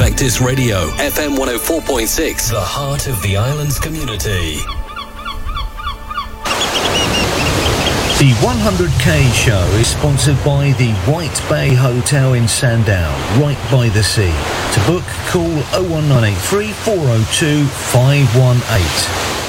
Vectis Radio, FM 104.6, the heart of the island's community. The 100K show is sponsored by the White Bay Hotel in Sandown, right by the sea. To book, call 01983 402 518.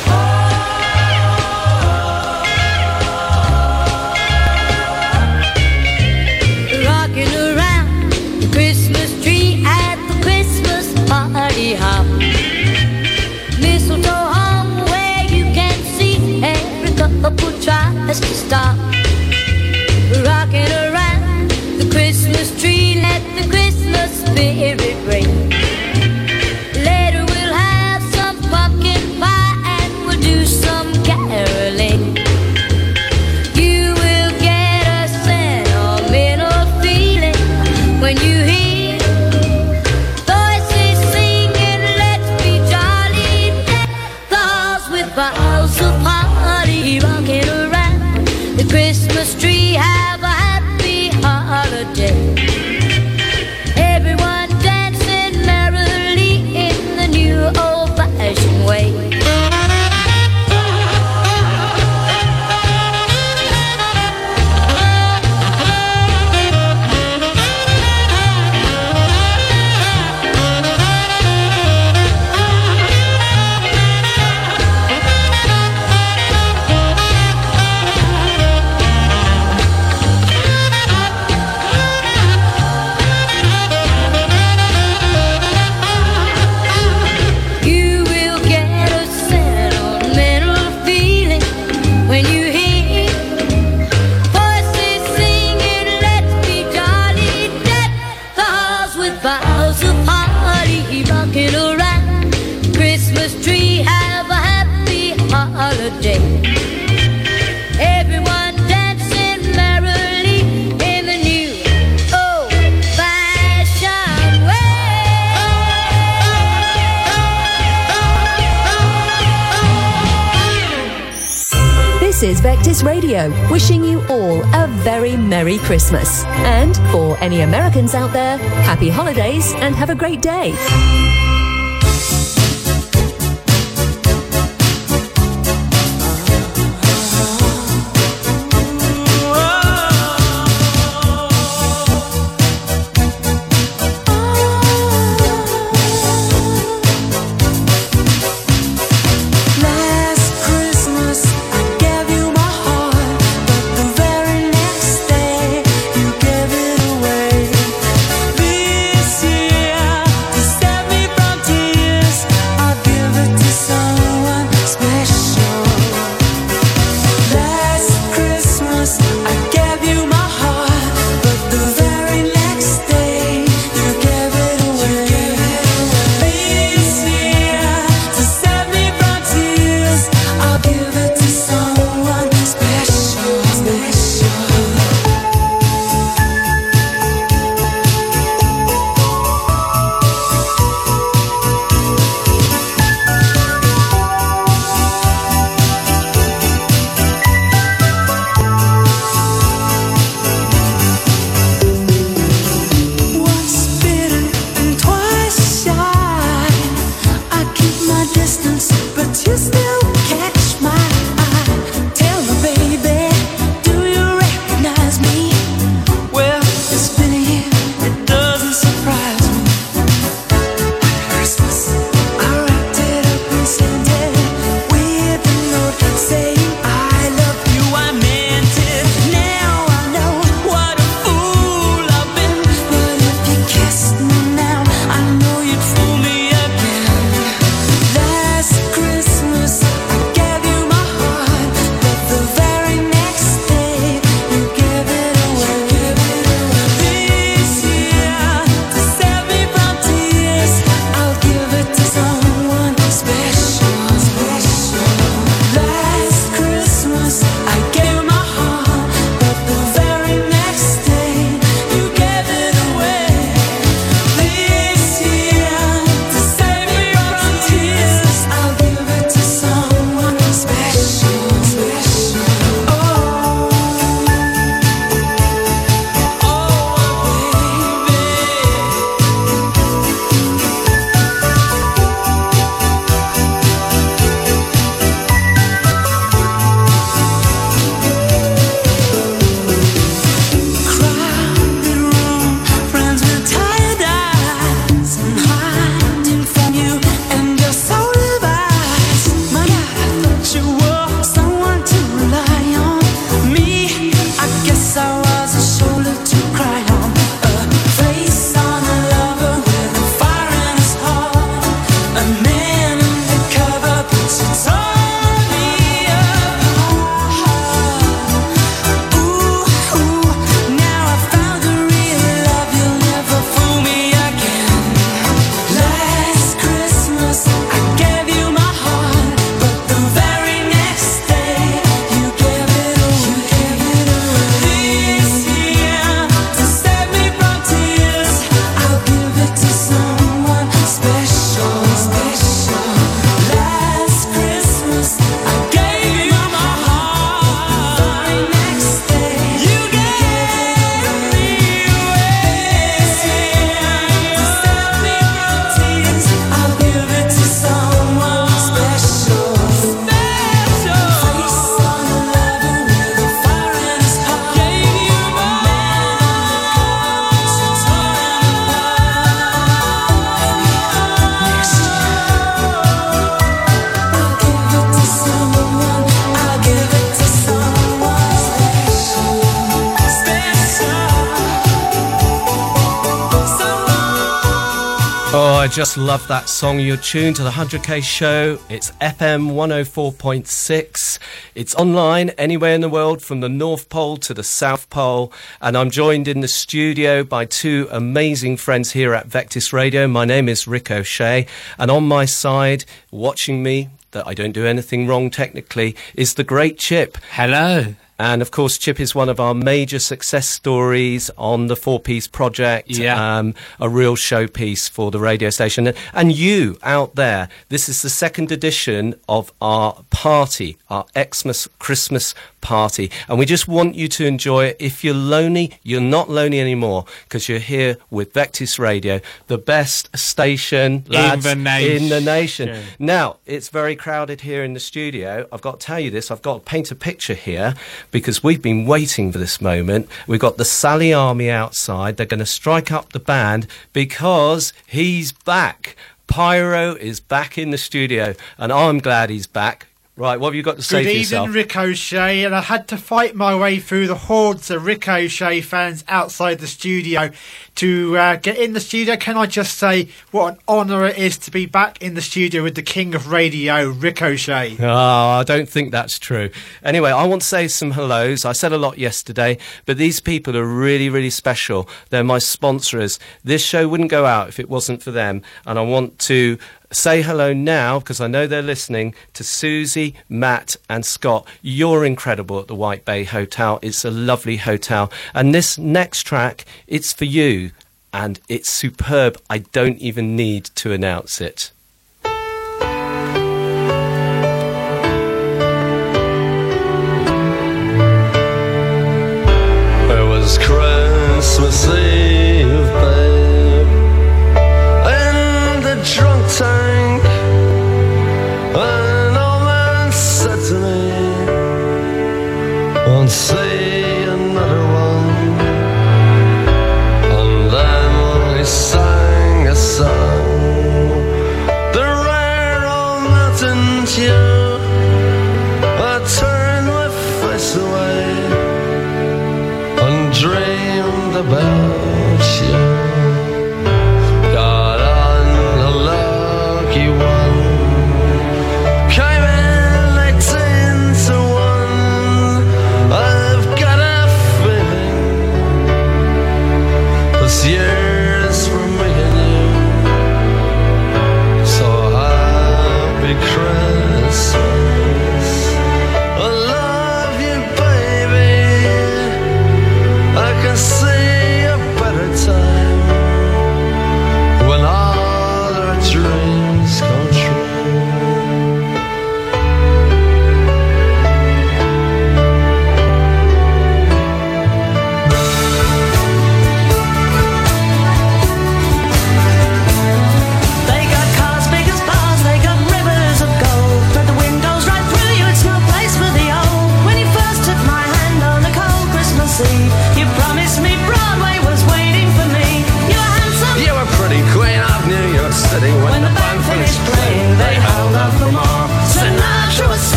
Radio, wishing you all a very Merry Christmas. And for any Americans out there, happy holidays and have a great day. Just love that song. You're tuned to the 100k show. It's FM 104.6. It's online anywhere in the world from the North Pole to the South Pole. And I'm joined in the studio by two amazing friends here at Vectis Radio. My name is Rick O'Shea. And on my side, watching me, that I don't do anything wrong technically, is the great Chip. Hello. And of course, Chip is one of our major success stories on the Four Piece Project. Yeah. Um, a real showpiece for the radio station. And- And you out there, this is the second edition of our party, our Xmas Christmas party. And we just want you to enjoy it. If you're lonely, you're not lonely anymore because you're here with Vectis Radio, the best station lads, the in the nation. nation. Now, it's very crowded here in the studio. I've got to tell you this. I've got to paint a picture here because we've been waiting for this moment. We've got the Sally Army outside. They're going to strike up the band because he's back. Pyro is back in the studio, and I'm glad he's back. Right, what have you got to say Good for yourself? evening, Ricochet, and I had to fight my way through the hordes of Ricochet fans outside the studio to uh, get in the studio. Can I just say what an honour it is to be back in the studio with the king of radio, Ricochet. Oh, I don't think that's true. Anyway, I want to say some hellos. I said a lot yesterday, but these people are really, really special. They're my sponsors. This show wouldn't go out if it wasn't for them. And I want to say hello now because I know they're listening to Susie, Matt, and Scott. You're incredible at the White Bay Hotel. It's a lovely hotel. And this next track, it's for you. And it's superb. I don't even need to announce it. It was Christmas Eve, babe, in the drunk tank. An old man said to me, "Won't you want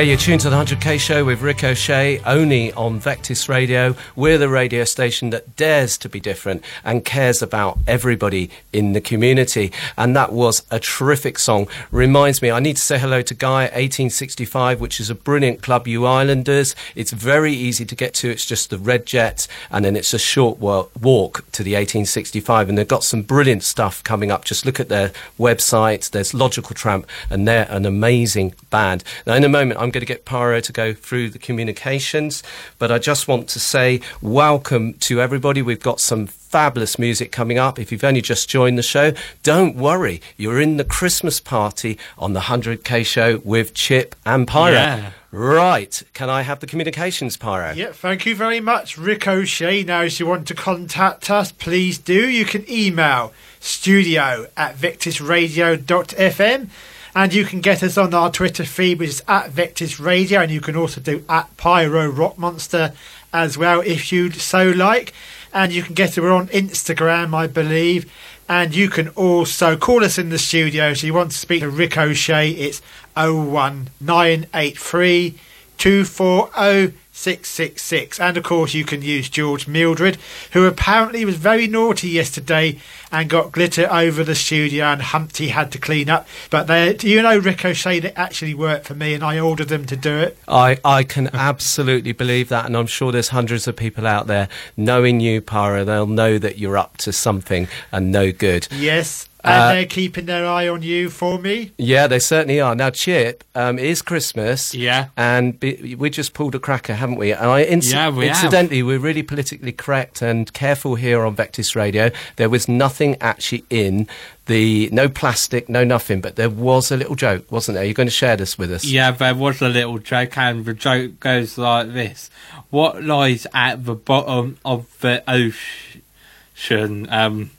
Yeah, you're tuned to the 100k show with Ricochet, only on Vectis Radio. We're the radio station that dares to be different and cares about everybody in the community. And that was a terrific song. Reminds me, I need to say hello to Guy 1865, which is a brilliant club, you Islanders. It's very easy to get to. It's just the Red Jet, and then it's a short walk to the 1865. And they've got some brilliant stuff coming up. Just look at their website. There's Logical Tramp, and they're an amazing band. Now, in a moment, I'm going to get Pyro to go through the communications, but I just want to say welcome to everybody. We've got some fabulous music coming up. If you've only just joined the show, don't worry. You're in the Christmas party on the 100k show with Chip and Pyro. Yeah. Right. Can I have the communications, Pyro? Yeah, thank you very much, Ricochet. Now, if you want to contact us, please do. You can email studio at vectisradio.fm and you can get us on our Twitter feed, which is at Vectis Radio, and you can also do at Pyro Rock Monster as well if you'd so like. And you can get us on Instagram, I believe. And you can also call us in the studio. So you want to speak to Ricochet, it's 01983 240 666. And of course, you can use George Mildred, who apparently was very naughty yesterday and got glitter over the studio, and Humpty had to clean up. But they, do you know, Ricochet, they actually worked for me, and I ordered them to do it. I, I can absolutely believe that, and I'm sure there's hundreds of people out there knowing you, Pyro. They'll know that you're up to something and no good. Yes. And Uh, they're keeping their eye on you for me. Yeah, they certainly are. Now, Chip, um, it is Christmas. Yeah. And be, we just pulled a cracker, haven't we? And I inci- Yeah, we have. incidentally, we're really politically correct and careful here on Vectis Radio. There was nothing actually in the no plastic, no nothing, but there was a little joke, wasn't there? You're going to share this with us. Yeah, there was a little joke, and the joke goes like this: What lies at the bottom of the ocean? Um,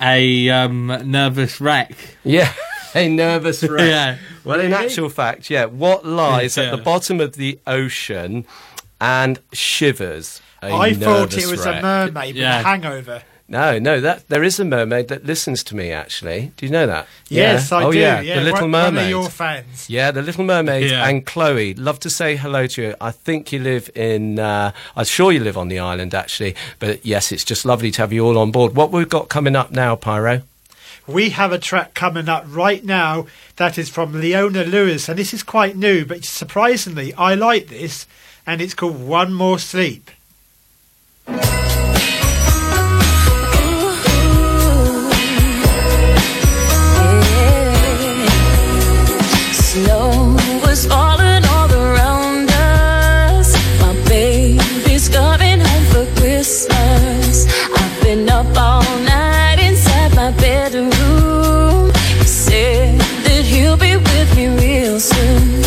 a um, nervous wreck. Yeah. A nervous wreck. Yeah. Well, in actual fact, yeah. What lies at the bottom of the ocean and shivers? A I thought it was wreck. a mermaid with Yeah. a hangover. No, no, that there is a mermaid that listens to me. Actually, do you know that? Yes, yeah. I oh, do. Yeah, Yeah, the Little Mermaid. One of your fans. Yeah, the Little Mermaid Yeah. and Chloe. Love to say hello to you. I think you live in. Uh, I'm sure you live on the island, actually. But yes, it's just lovely to have you all on board. What we've got coming up now, Pyro? We have a track coming up right now that is from Leona Lewis, and this is quite new, but surprisingly, I like this, and it's called One More Sleep. Real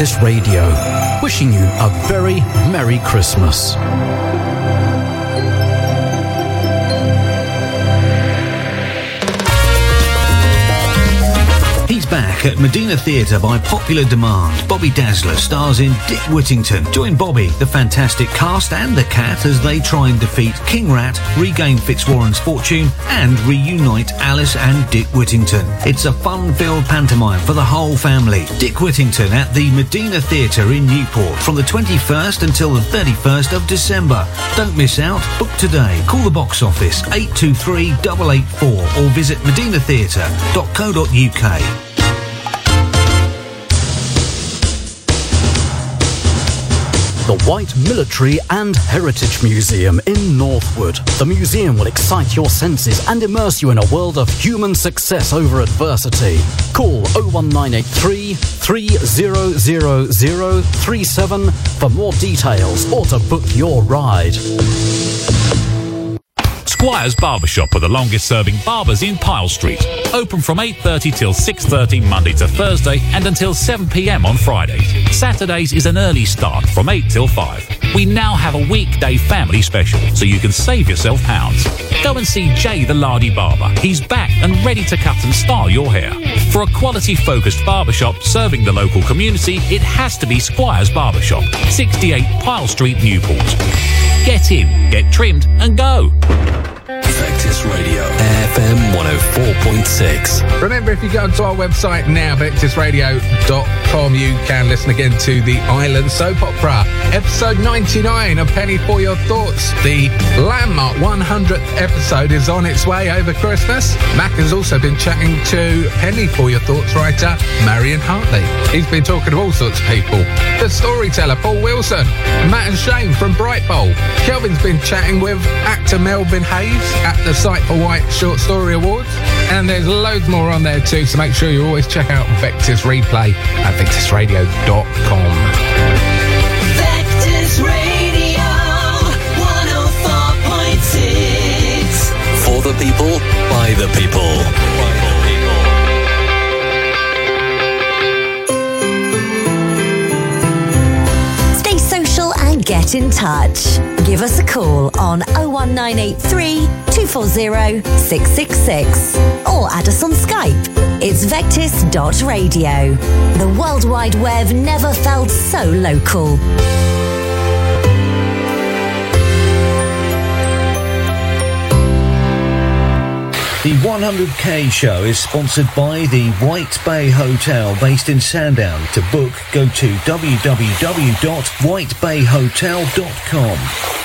is Vectis Radio, wishing you a very Merry Christmas. Back at Medina Theatre by popular demand. Bobby Dazzler stars in Dick Whittington. Join Bobby, the fantastic cast, and the cat as they try and defeat King Rat, regain Fitzwarren's fortune, and reunite Alice and Dick Whittington. It's a fun-filled pantomime for the whole family. Dick Whittington at the Medina Theatre in Newport from the 21st until the 31st of December. Don't miss out. Book today. Call the box office 823 884 or visit medinatheatre.co.uk. The Wight Military and Heritage Museum in Northwood. The museum will excite your senses and immerse you in a world of human success over adversity. Call 01983 300037 for more details or to book your ride. Squire's Barbershop are the longest serving barbers in Pyle Street. Open from 8.30 till 6.30 Monday to Thursday and until 7pm on Fridays. Saturdays is an early start from 8 till 5. We now have a weekday family special so you can save yourself pounds. Go and see Jay the Lardy Barber. He's back and ready to cut and style your hair. For a quality focused barbershop serving the local community, it has to be Squire's Barbershop, 68 Pyle Street, Newport. Get in, get trimmed, and go. Vectis Radio, FM 104.6. Remember, if you go onto our website now, vectisradio.com, you can listen again to the Island Soap Opera, episode 99 of Penny for Your Thoughts. The landmark 100th episode is on its way over Christmas. Mac has also been chatting to Penny for Your Thoughts writer Marion Hartley. He's been talking to all sorts of people. The storyteller Paul Wilson, Matt and Shane from Bright Bowl. Kelvin's been chatting with actor Melvin Hayes at the site for White Short Story Awards. And there's loads more on there too, so make sure you always check out Vectis Replay at vectisradio.com. Vectis Radio 104.6. For the people, by the people. Get in touch. Give us a call on 01983 240 666 or add us on Skype. It's vectis.radio. The World Wide Web never felt so local. The 100k show is sponsored by the White Bay Hotel based in Sandown. To book, go to www.whitebayhotel.com.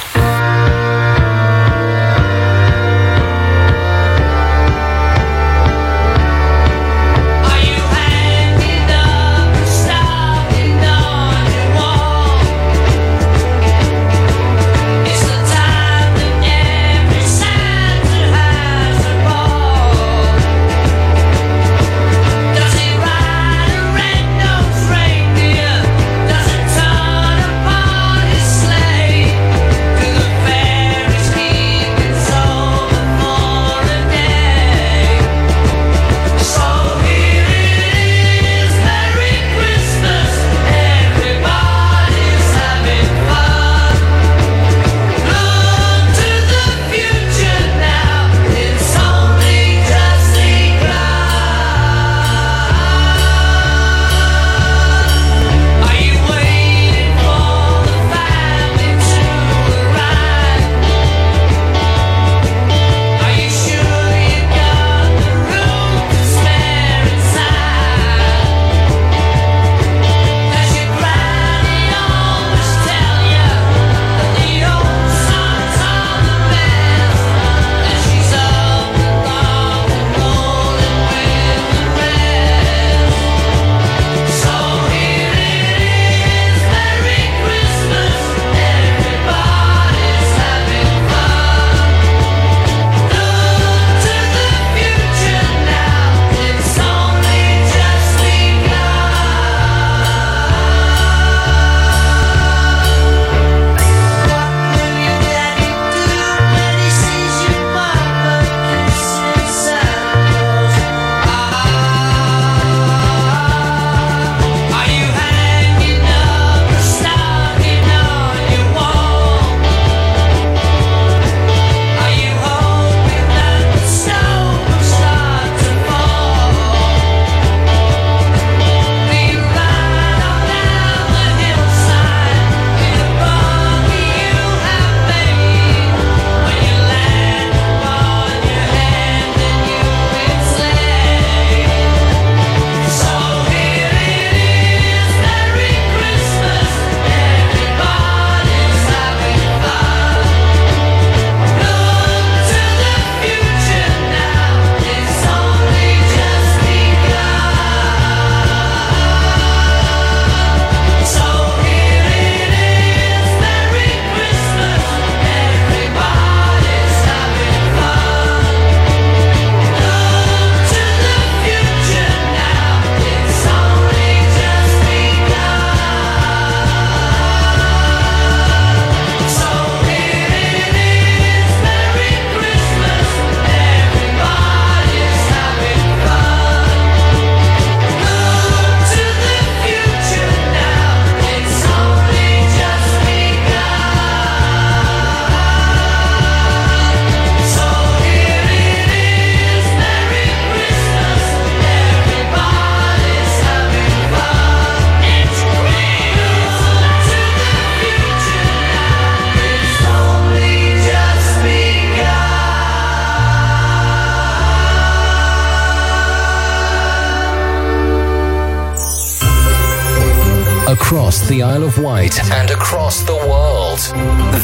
across the Isle of Wight and across the world.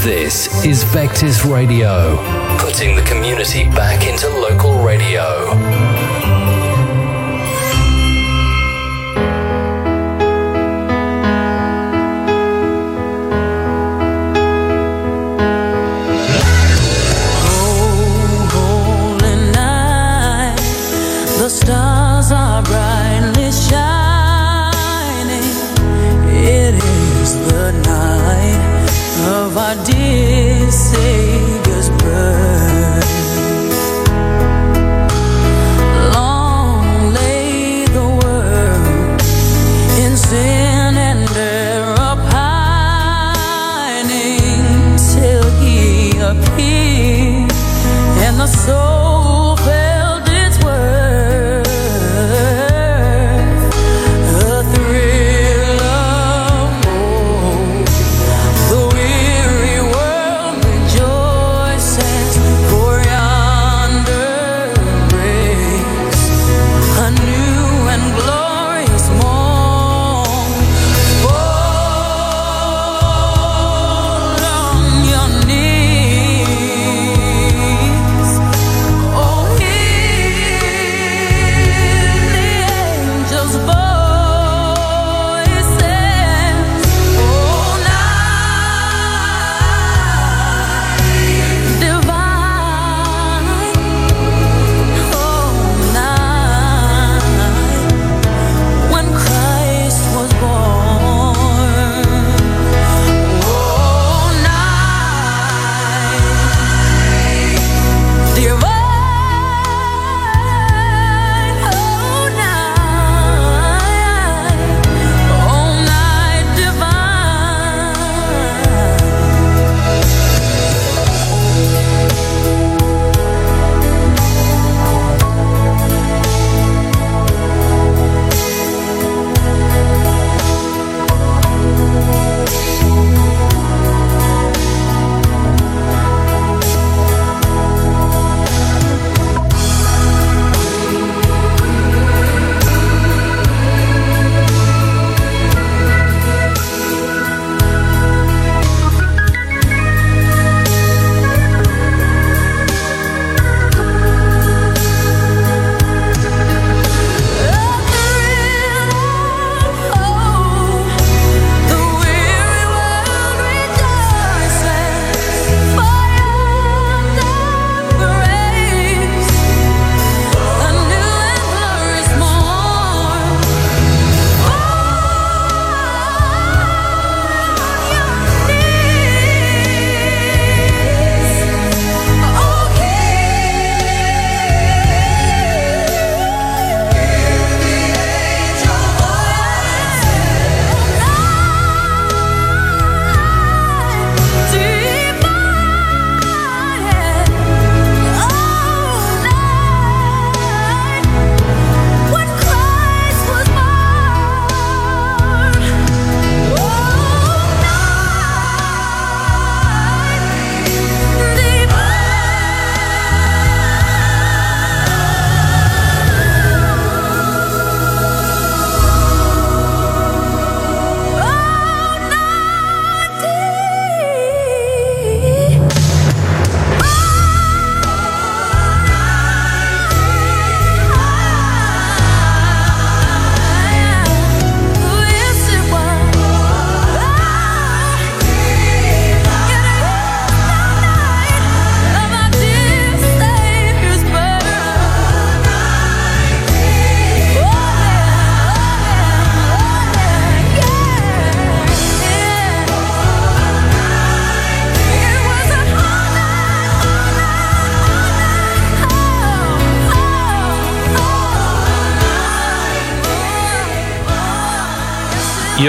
This is Vectis Radio, putting the community back into local radio.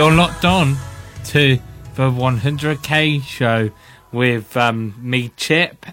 You're locked on to the 100k show with um, me, Chip,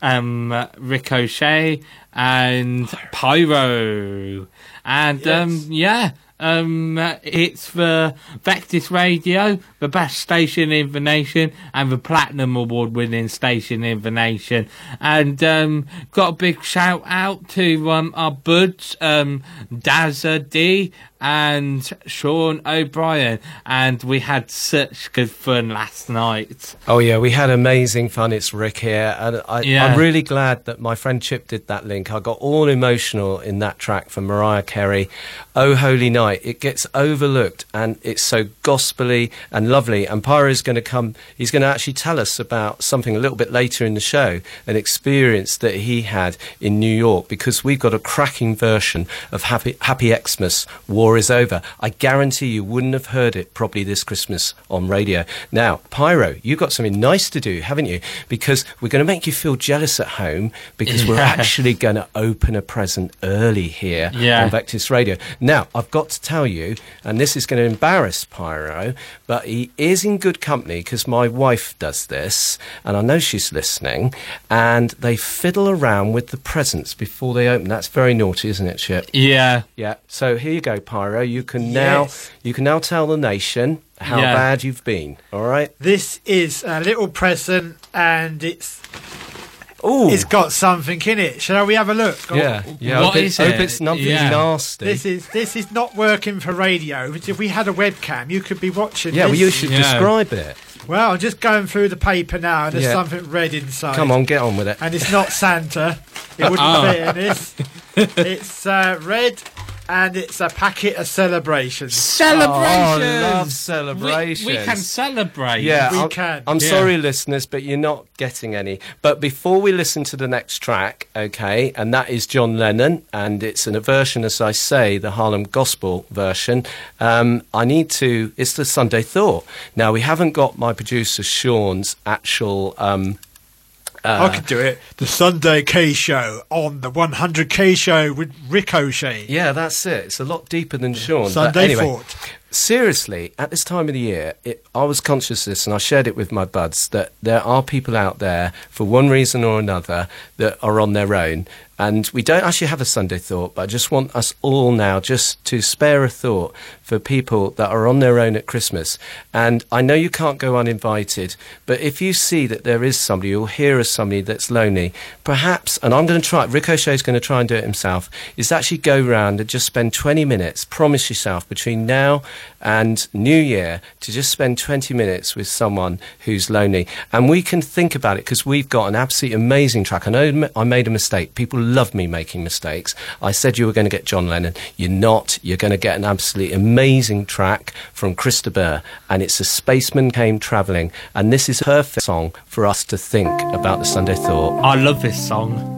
um, Ricochet, and Pyro. And yes. um, yeah, um, it's the Vectis Radio, the best station in the nation, and the Platinum Award winning station in the nation. And um, got a big shout out to um, our buds, um, Dazza D, and Sean O'Brien. And we had such good fun last night. Oh yeah, we had amazing fun. It's Rick here, and I, Yeah. I'm really glad that my friend Chip did that link. I got all emotional in that track from Mariah Carey. Oh Holy Night. It gets overlooked, and it's so gospely and lovely. And Pyro's going to come. He's going to actually tell us about something a little bit later in the show, an experience that he had in New York, because we've got a cracking version of Happy Happy Xmas. War is over. I guarantee you wouldn't have heard it probably this Christmas on radio. Now, Pyro, you've got something nice to do, haven't you? Because we're going to make you feel jealous at home because we're actually going to open a present early here Yeah. on Vectis Radio. Now, I've got to tell you, and this is going to embarrass Pyro, but he is in good company because my wife does this, and I know she's listening, and they fiddle around with the presents before they open. That's very naughty, isn't it, Chip? Yeah. Yeah. So here you go, Pyro. You can now you can now tell the nation how Yeah. bad you've been. All right. This is a little present, and it's Ooh. it's got something in it. Shall we have a look? Yeah, yeah, What hope it- is hope it's nothing Yeah. nasty. This is this is not working for radio. If we had a webcam, you could be watching. Yeah, well, you should describe it. Well, I'm just going through the paper now, and there's Yeah. something red inside. Come on, get on with it. And it's not Santa. It wouldn't Oh. fit in this. It's uh, red, and it's a packet of celebrations. Celebrations! Oh, love celebrations. We, we can celebrate. Yeah, We I'm, can. I'm Yeah. sorry, listeners, but you're not getting any. But before we listen to the next track, okay, and that is John Lennon, and it's in a version, as I say, the Harlem Gospel version. Um, I need to. It's the Sunday Thought. Now we haven't got my producer Sean's actual. Um, uh, I could do it. The Sunday K Show on the 100K Show with Ricochet. Yeah, that's it. It's a lot deeper than Sean. Sunday anyway, Thought. Seriously, at this time of the year, it, I was conscious of this and I shared it with my buds that there are people out there, for one reason or another, that are on their own. And we don't actually have a Sunday thought, but I just want us all now just to spare a thought for people that are on their own at Christmas. And I know you can't go uninvited, but if you see that there is somebody or hear of somebody that's lonely, perhaps, and I'm going to try, Ricochet's going to try and do it himself, is actually go round and just spend 20 minutes, promise yourself, between now and New Year to just spend 20 minutes with someone who's lonely. And we can think about it because we've got an absolutely amazing track. I know I made a mistake. People love me making mistakes. I said you were going to get John Lennon. You're not. You're going to get an absolutely amazing track from Chris de Burgh. And it's A Spaceman Came Travelling. And this is a perfect song for us to think about the Sunday Thought. I love this song.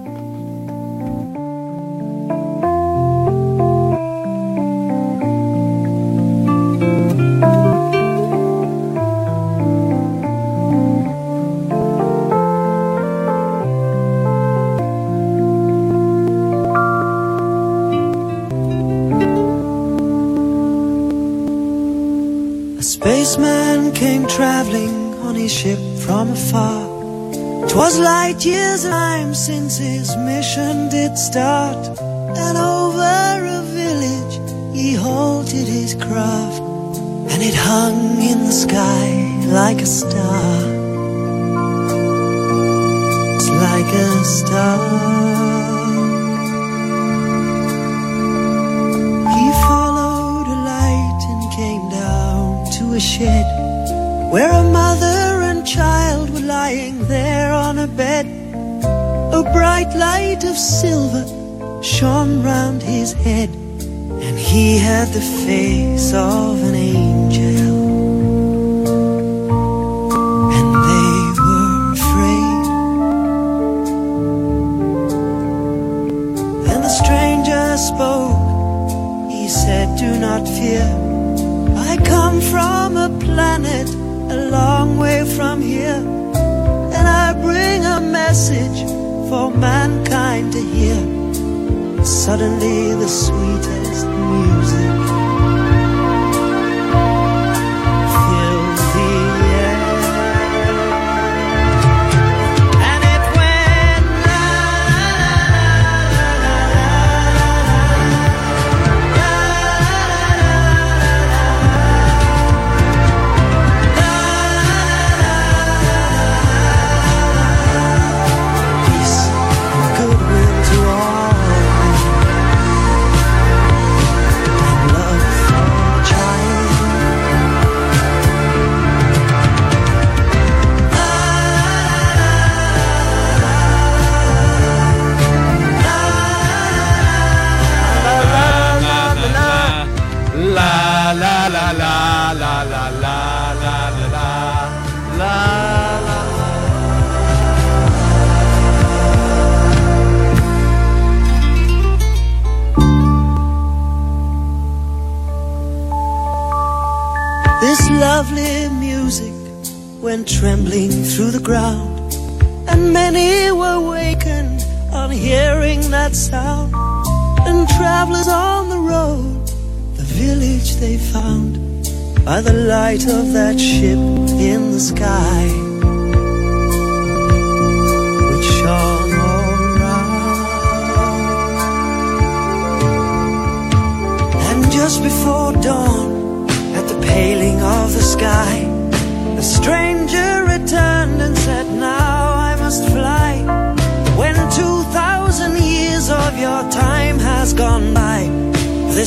Ship from afar. 'Twas light years time since his mission did start. And over a village he halted his craft, and it hung in the sky like a star. It's like a star. He followed a light and came down to a shed where a mother child were lying there on a bed. A bright light of silver shone round his head, and he had the face of mankind to hear. Suddenly, the sweetest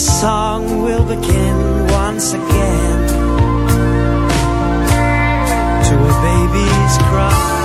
this song will begin once again to a baby's cry.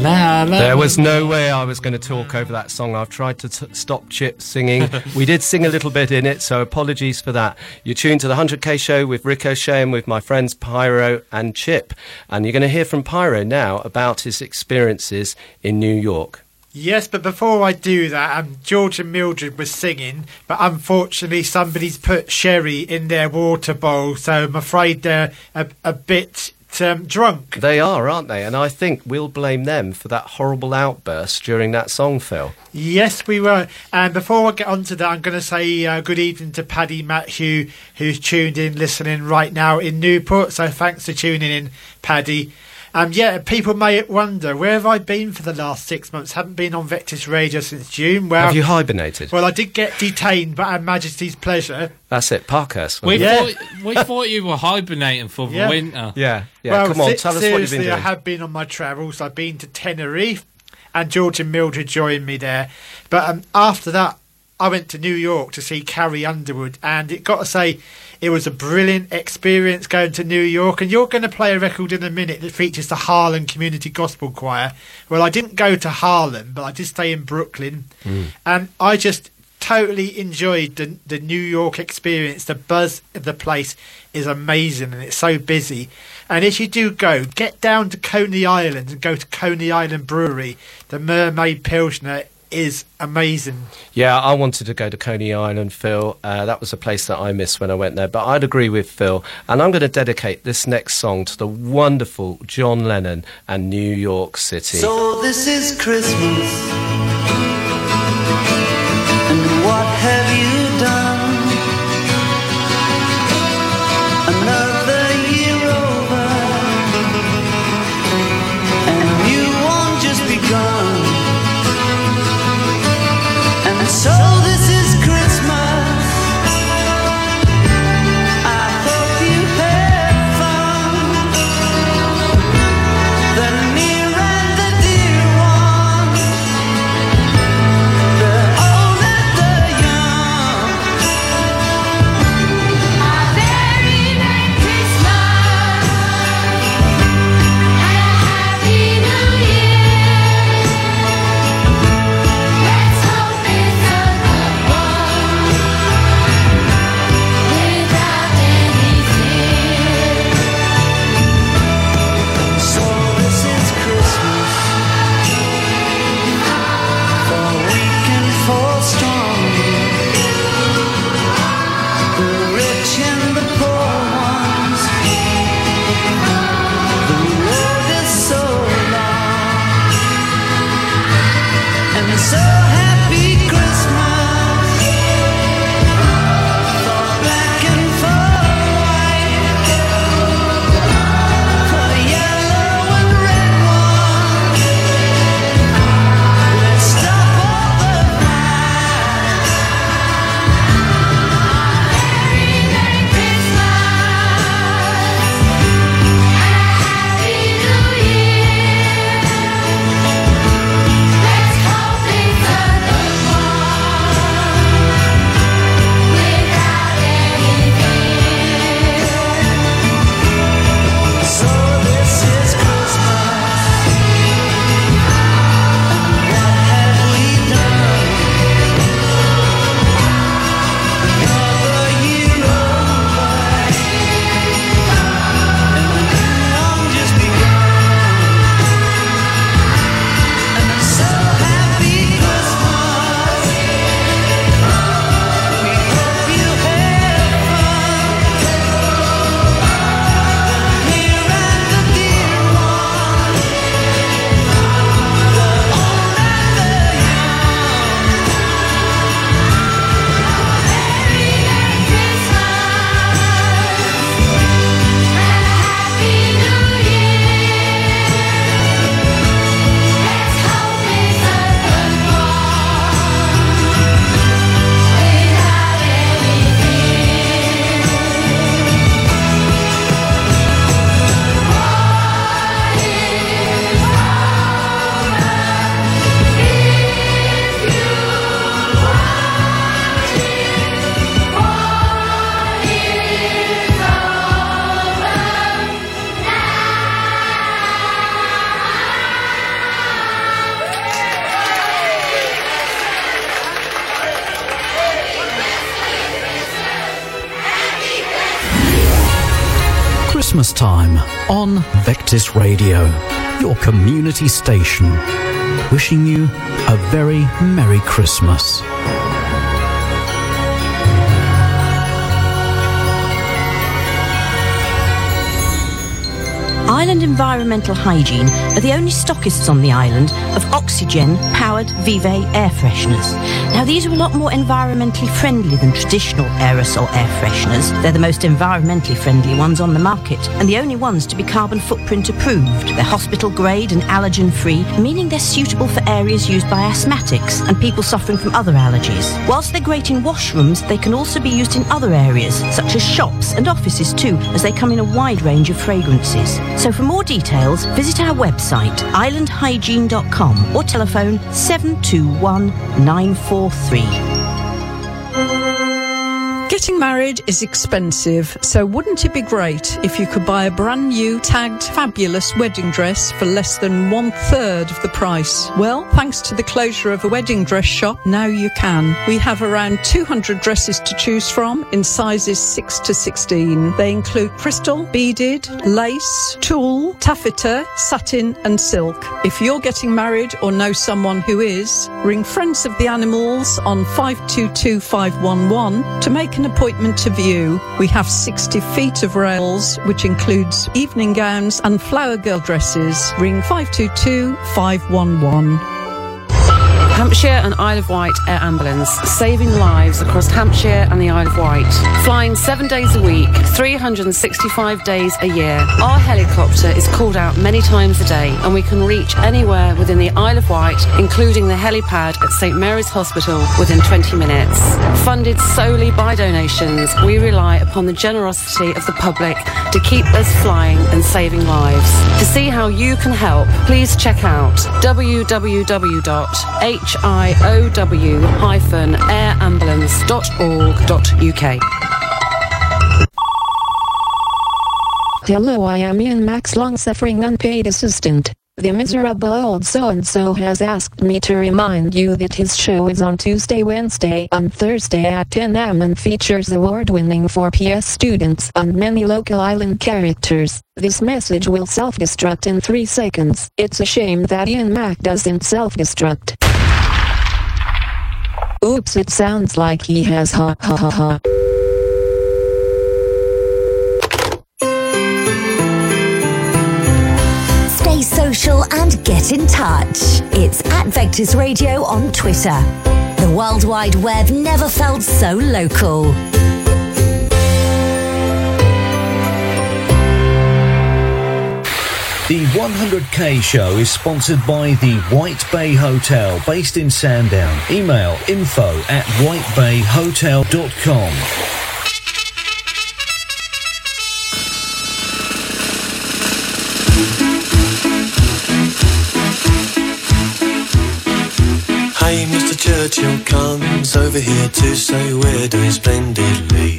La, la, There was no way I was going to talk over that song. I've tried to t- stop Chip singing. we did sing a little bit in it, so apologies for that. You're tuned to the 100k show with Ricochet and with my friends Pyro and Chip. And you're going to hear from Pyro now about his experiences in New York. Yes, but before I do that, um, George and Mildred were singing, but unfortunately somebody's put sherry in their water bowl, so I'm afraid they're a, a bit um, drunk. They are, aren't they? And I think we'll blame them for that horrible outburst during that song, Phil. Yes, we were. And before I get on to that, I'm going to say uh, good evening to Paddy Matthew, who's tuned in, listening right now in Newport. So thanks for tuning in, Paddy. Um, yeah, people may wonder where have I been for the last six months? Haven't been on Vectis Radio since June. Well, Have you hibernated? well, I did get detained, but at Majesty's pleasure. That's it, Parkhurst. We. Yeah. thought, we thought you were hibernating for the Yeah. winter. Yeah, yeah. well, Come on, tell us what you've been seriously, doing. I have been on my travels. I've been to Tenerife, and George and Mildred joined me there. But um, after that, I went to New York to see Carrie Underwood, and it got to say, it was a brilliant experience going to New York. And you're going to play a record in a minute that features the Harlem Community Gospel Choir. Well, I didn't go to Harlem, but I did stay in Brooklyn, mm. and I just totally enjoyed the the New York experience. The buzz of the place is amazing, and it's so busy. And if you do go, get down to Coney Island and go to Coney Island Brewery. The Mermaid Pilsner is amazing. Yeah, I wanted to go to Coney Island, Phil. Uh, that was a place that I missed when I went there. But I'd agree with Phil. And I'm going to dedicate this next song to the wonderful John Lennon and New York City. So this is Christmas. Station. Wishing you a very Merry Christmas. Island Environmental Hygiene are the only stockists on the island of oxygen powered Vive air fresheners. Now, these are a lot more environmentally friendly than traditional aerosol air fresheners. They're the most environmentally friendly ones on the market and the only ones to be carbon footprint approved. They're hospital grade and allergen free, meaning they're suitable for areas used by asthmatics and people suffering from other allergies. Whilst they're great in washrooms, they can also be used in other areas, such as shops and offices too, as they come in a wide range of fragrances. So for more details, visit our website, islandhygiene.com or telephone 721 943. Getting married is expensive, so wouldn't it be great if you could buy a brand new tagged fabulous wedding dress for less than one third of the price? Well, thanks to the closure of a wedding dress shop, now you can. We have around 200 dresses to choose from in sizes 6 to 16. They include crystal, beaded, lace, tulle, taffeta, satin, and silk. If you're getting married or know someone who is, ring Friends of the Animals on 522511 to make an appointment to view. We have 60 feet of rails, which includes evening gowns and flower girl dresses. Ring 522 511. Hampshire and Isle of Wight Air Ambulance, saving lives across Hampshire and the Isle of Wight. Flying seven days a week, 365 days a year. Our helicopter is called out many times a day and we can reach anywhere within the Isle of Wight, including the helipad at St Mary's Hospital within 20 minutes. Funded solely by donations, we rely upon the generosity of the public to keep us flying and saving lives. To see how you can help, please check out www.hiow-airambulance.org.uk. Hello, I am Ian Max, long suffering unpaid assistant. The miserable old so and so has asked me to remind you that his show is on Tuesday, Wednesday, and Thursday at 10 am and features award winning 4PS students and many local island characters. This message will self destruct in 3 seconds. It's a shame that Ian Mac doesn't self destruct. Oops, it sounds like he has ha ha ha ha. Stay social and get in touch. It's at Vectis Radio on Twitter. The World Wide Web never felt so local. The 100k show is sponsored by the White Bay Hotel based in Sandown. Email info at whitebayhotel.com. Hey, Mr. Churchill comes over here to say we're doing splendidly.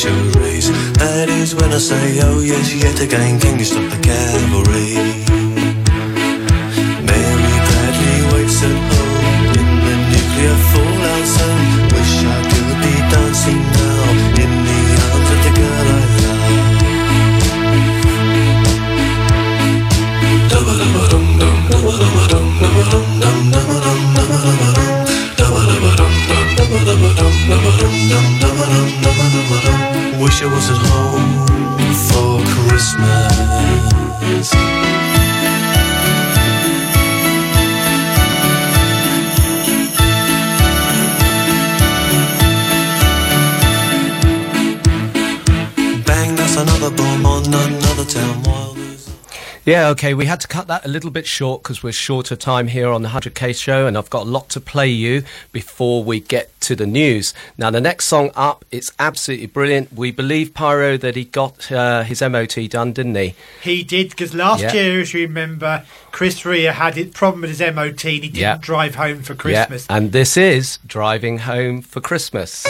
These centuries. That is when I say, oh yes, yet again, can you stop the cavalry? Mary Bradley waits at Yeah, okay, we had to cut that a little bit short because we're short of time here on the 100k show, and I've got a lot to play you before we get to the news. Now, the next song up, it's absolutely brilliant. We believe, Pyro, that he got uh, his MOT done, didn't he? He did because last Yeah. year, as you remember, Chris Rea had a problem with his MOT and he didn't Yeah. drive home for Christmas. Yeah, and this is Driving Home for Christmas.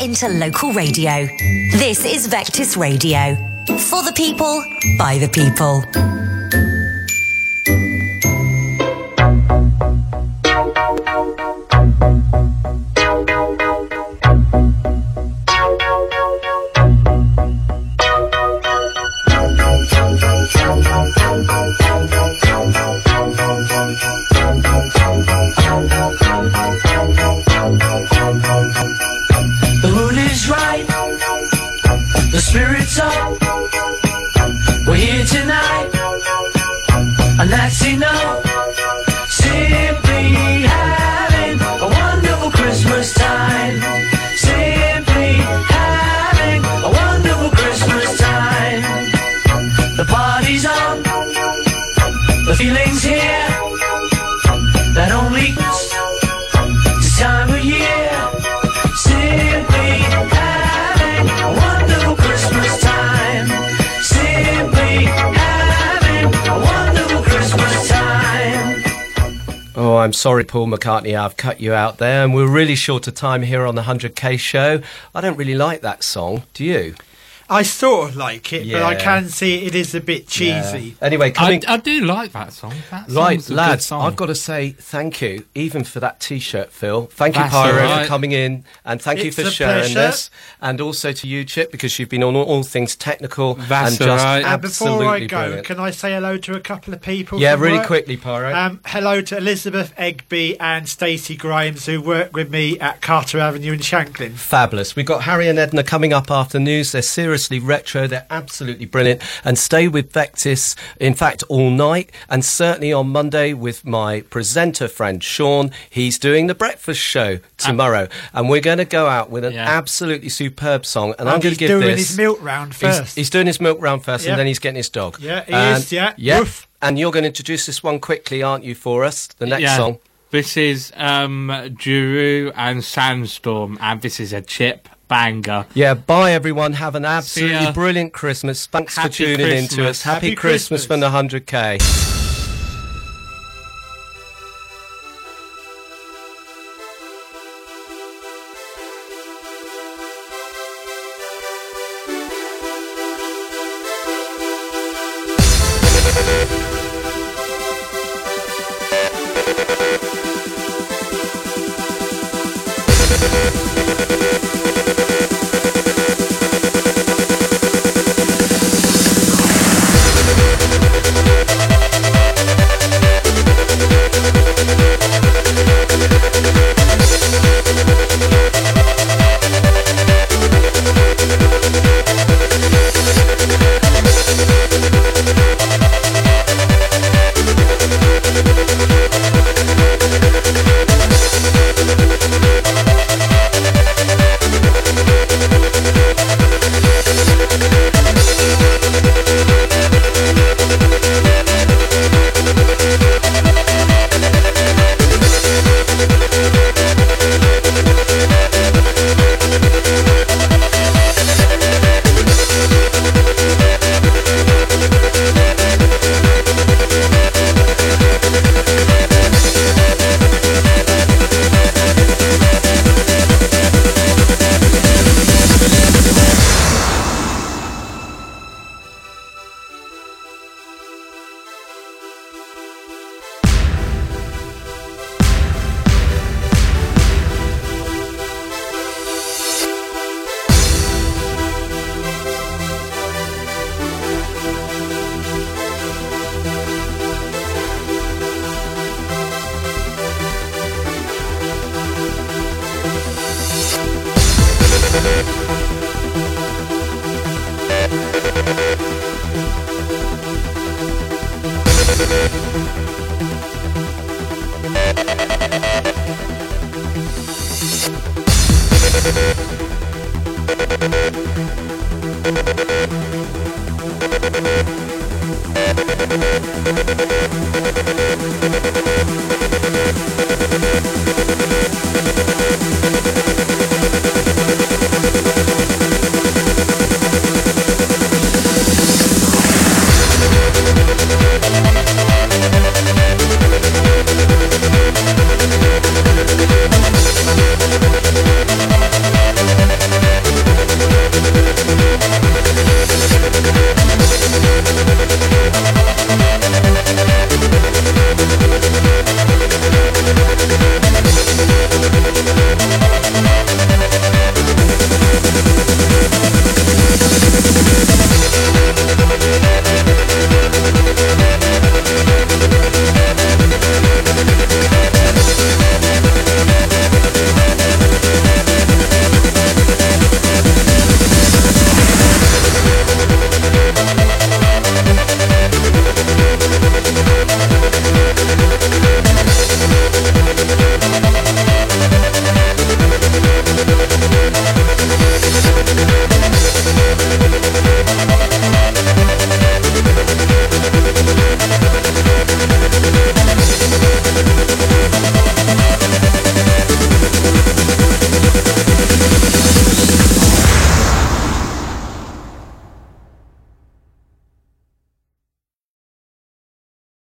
Into local radio. This is Vectis Radio. For the people, by the people. We're here tonight. And that's enough. I'm sorry, Paul McCartney. I've cut you out there, and we're really short of time here on the 100k show. I don't really like that song. Do you? I sort of like it, but I Yeah. can see it is a bit cheesy. Anyway, coming. I, I do like that song. That Right, song's a good lads, song. I've got to say thank you, even for that T-shirt, Phil. Thank That's you, Pyro, all right. for coming in, and thank you It's for a sharing pleasure. this, and also to you, Chip, because you've been on all, all things technical That's and all just right. And before I go, brilliant. can I say hello to a couple of people? Yeah, from really work? quickly, Pyro. Um, hello to Elizabeth Egby and Stacey Grimes, who work with me at Carter Avenue in Shanklin. Fabulous. We've got Harry and Edna coming up after news. They're retro. They're absolutely brilliant. And stay with Vectis, in fact, all night. And certainly on Monday with my presenter friend Sean. He's doing the breakfast show tomorrow. and we're going to go out with an Yeah. absolutely superb song. And, I'm going to give doing this. his milk round first. He's, doing his milk round first Yeah. and then he's getting his dog. Yeah, he and, is, yeah. Yeah. And you're going to introduce this one quickly, aren't you, for us? The next Yeah. song. This is um, Darude and Sandstorm, and this is a chip banger. Yeah, bye everyone. Have an absolutely brilliant Christmas. Thanks Happy for tuning in to us. Happy, Happy Christmas, Christmas. from the 100k. We'll be.